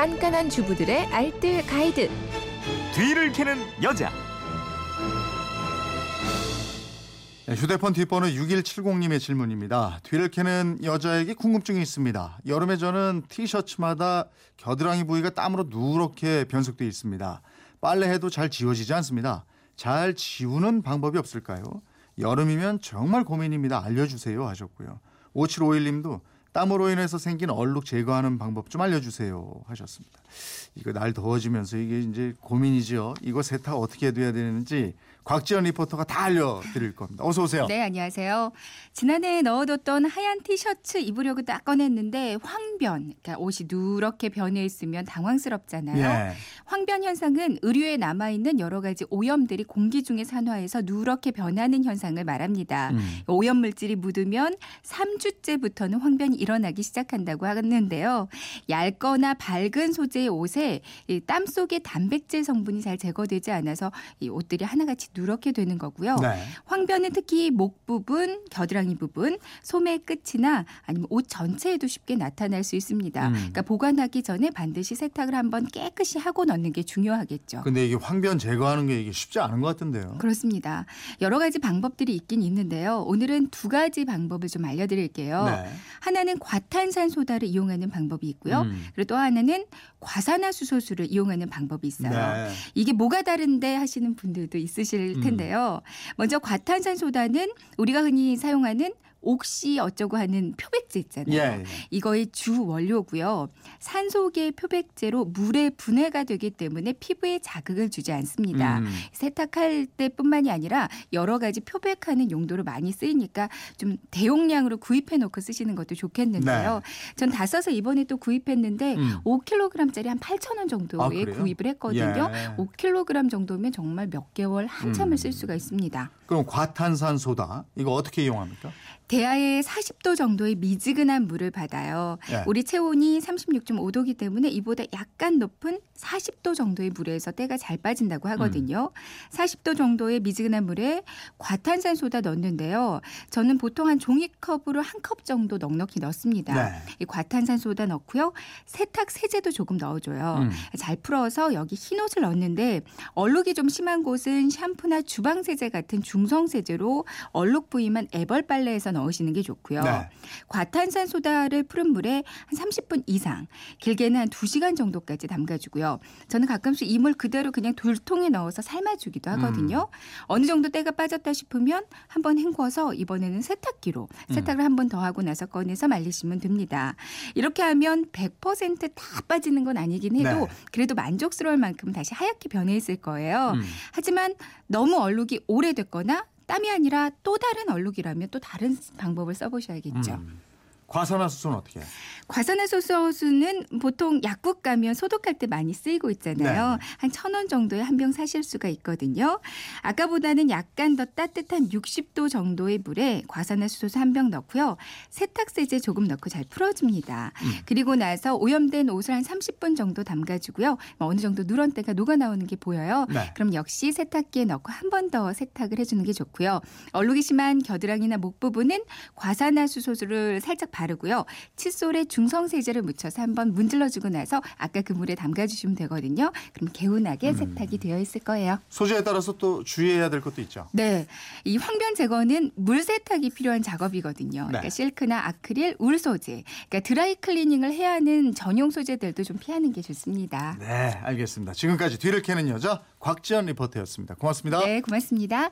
깐깐한 주부들의 알뜰 가이드. 뒤를 캐는 여자. 네, 휴대폰 뒷번호 6170님의 질문입니다. 뒤를 캐는 여자에게 궁금증이 있습니다. 여름에 저는 티셔츠마다 겨드랑이 부위가 땀으로 누렇게 변색돼 있습니다. 빨래해도 잘 지워지지 않습니다. 잘 지우는 방법이 없을까요? 여름이면 정말 고민입니다. 알려주세요 하셨고요. 5751님도 땀으로 인해서 생긴 얼룩 제거하는 방법 좀 알려주세요 하셨습니다. 이거 날 더워지면서 이게 이제 고민이죠. 이거 세탁 어떻게 돼야 되는지 곽지연 리포터가 다 알려드릴 겁니다. 어서 오세요. 네, 안녕하세요. 지난해 넣어뒀던 하얀 티셔츠 입으려고 딱 꺼냈는데 황변, 그러니까 옷이 누렇게 변해 있으면 당황스럽잖아요. 예. 황변 현상은 의류에 남아 있는 여러 가지 오염들이 공기 중에 산화해서 누렇게 변하는 현상을 말합니다. 음. 오염 물질이 묻으면 3주째부터는 황변이 일어나기 시작한다고 하는데요. 얇거나 밝은 소재의 옷에 이땀 속에 단백질 성분이 잘 제거되지 않아서 이 옷들이 하나같이 누렇게 되는 거고요. 네. 황변은 특히 목 부분, 겨드랑이 부분, 소매 끝이나 아니면 옷 전체에도 쉽게 나타날 수 있습니다. 음. 그러니까 보관하기 전에 반드시 세탁을 한번 깨끗이 하고 넣는 게 중요하겠죠. 근데 이게 황변 제거하는 게 이게 쉽지 않은 것 같은데요. 그렇습니다. 여러 가지 방법들이 있긴 있는데요. 오늘은 두 가지 방법을 좀 알려드릴게요. 네. 하나는 과탄산 소다를 이용하는 방법이 있고요. 음. 그리고 또 하나는 과산화수소수를 이용하는 방법이 있어요. 네. 이게 뭐가 다른데 하시는 분들도 있으실 음. 텐데요. 먼저 과탄산 소다는 우리가 흔히 사용하는 옥시 어쩌고 하는 표백제 있잖아요. 예, 예. 이거의 주 원료고요. 산소계 표백제로 물의 분해가 되기 때문에 피부에 자극을 주지 않습니다. 음. 세탁할 때뿐만이 아니라 여러 가지 표백하는 용도로 많이 쓰이니까 좀 대용량으로 구입해 놓고 쓰시는 것도 좋겠는데요. 전다 써서 이번에 또 구입했는데 음. 5kg짜리 한 8,000원 아, 정도에 그래요? 구입을 했거든요. 예. 5kg 정도면 정말 몇 개월 한참을 음. 쓸 수가 있습니다. 그럼 과탄산소다 이거 어떻게 이용합니까? 대하에 40도 정도의 미지근한 물을 받아요. 예. 우리 체온이 36.5도기 때문에 이보다 약간 높은 40도 정도의 물에서 때가 잘 빠진다고 하거든요. 40도 정도의 미지근한 물에 과탄산소다 넣는데요. 저는 보통 한 종이컵으로 한 컵 정도 넉넉히 넣습니다. 네. 이 과탄산소다 넣고요. 세탁 세제도 조금 넣어줘요. 음. 잘 풀어서 여기 흰 옷을 넣는데 얼룩이 좀 심한 곳은 샴푸나 주방 세제 같은 중성 세제로 얼룩 부위만 애벌 빨래해서 넣 으시는 게 좋고요. 네. 과탄산 소다를 푸른 물에 한 30분 이상, 길게는 한 2시간 정도까지 담가주고요. 저는 가끔씩 이 물 그대로 그냥 돌통에 넣어서 삶아주기도 하거든요. 어느 정도 때가 빠졌다 싶으면 한번 헹궈서 이번에는 세탁기로 세탁을 한번 더 하고 나서 꺼내서 말리시면 됩니다. 이렇게 하면 100%다 빠지는 건 아니긴 해도 네. 그래도 만족스러울 만큼 다시 하얗게 변해 있을 거예요. 음. 하지만 너무 얼룩이 오래됐거나 땀이 아니라 또 다른 얼룩이라면 또 다른 방법을 써보셔야겠죠. 음. 과산화수소는 어떻게? 과산화수소는 보통 약국 가면 소독할 때 많이 쓰이고 있잖아요. 네. 한천 원 정도에 한 병 사실 수가 있거든요. 아까보다는 약간 더 따뜻한 60도 정도의 물에 과산화수소 한병 넣고요. 세탁세제 조금 넣고 잘 풀어줍니다. 음. 그리고 나서 오염된 옷을 한 30분 정도 담가주고요. 뭐 어느 정도 누런 때가 녹아 나오는 게 보여요. 네. 그럼 역시 세탁기에 넣고 한 번 더 세탁을 해주는 게 좋고요. 얼룩이 심한 겨드랑이나 목 부분은 과산화수소를 살짝 바르고요. 칫솔에 중성 세제를 묻혀서 한번 문질러 주고 나서 아까 그 물에 담가 주시면 되거든요. 그럼 개운하게 세탁이 되어 있을 거예요. 소재에 따라서 또 주의해야 될 것도 있죠. 네, 이 황변 제거는 물 세탁이 필요한 작업이거든요. 그러니까 네. 실크나 아크릴, 울 소재, 그러니까 드라이 클리닝을 해야 하는 전용 소재들도 좀 피하는 게 좋습니다. 네, 알겠습니다. 지금까지 뒤를 캐는 여자 곽지연 리포터였습니다. 고맙습니다. 네, 고맙습니다.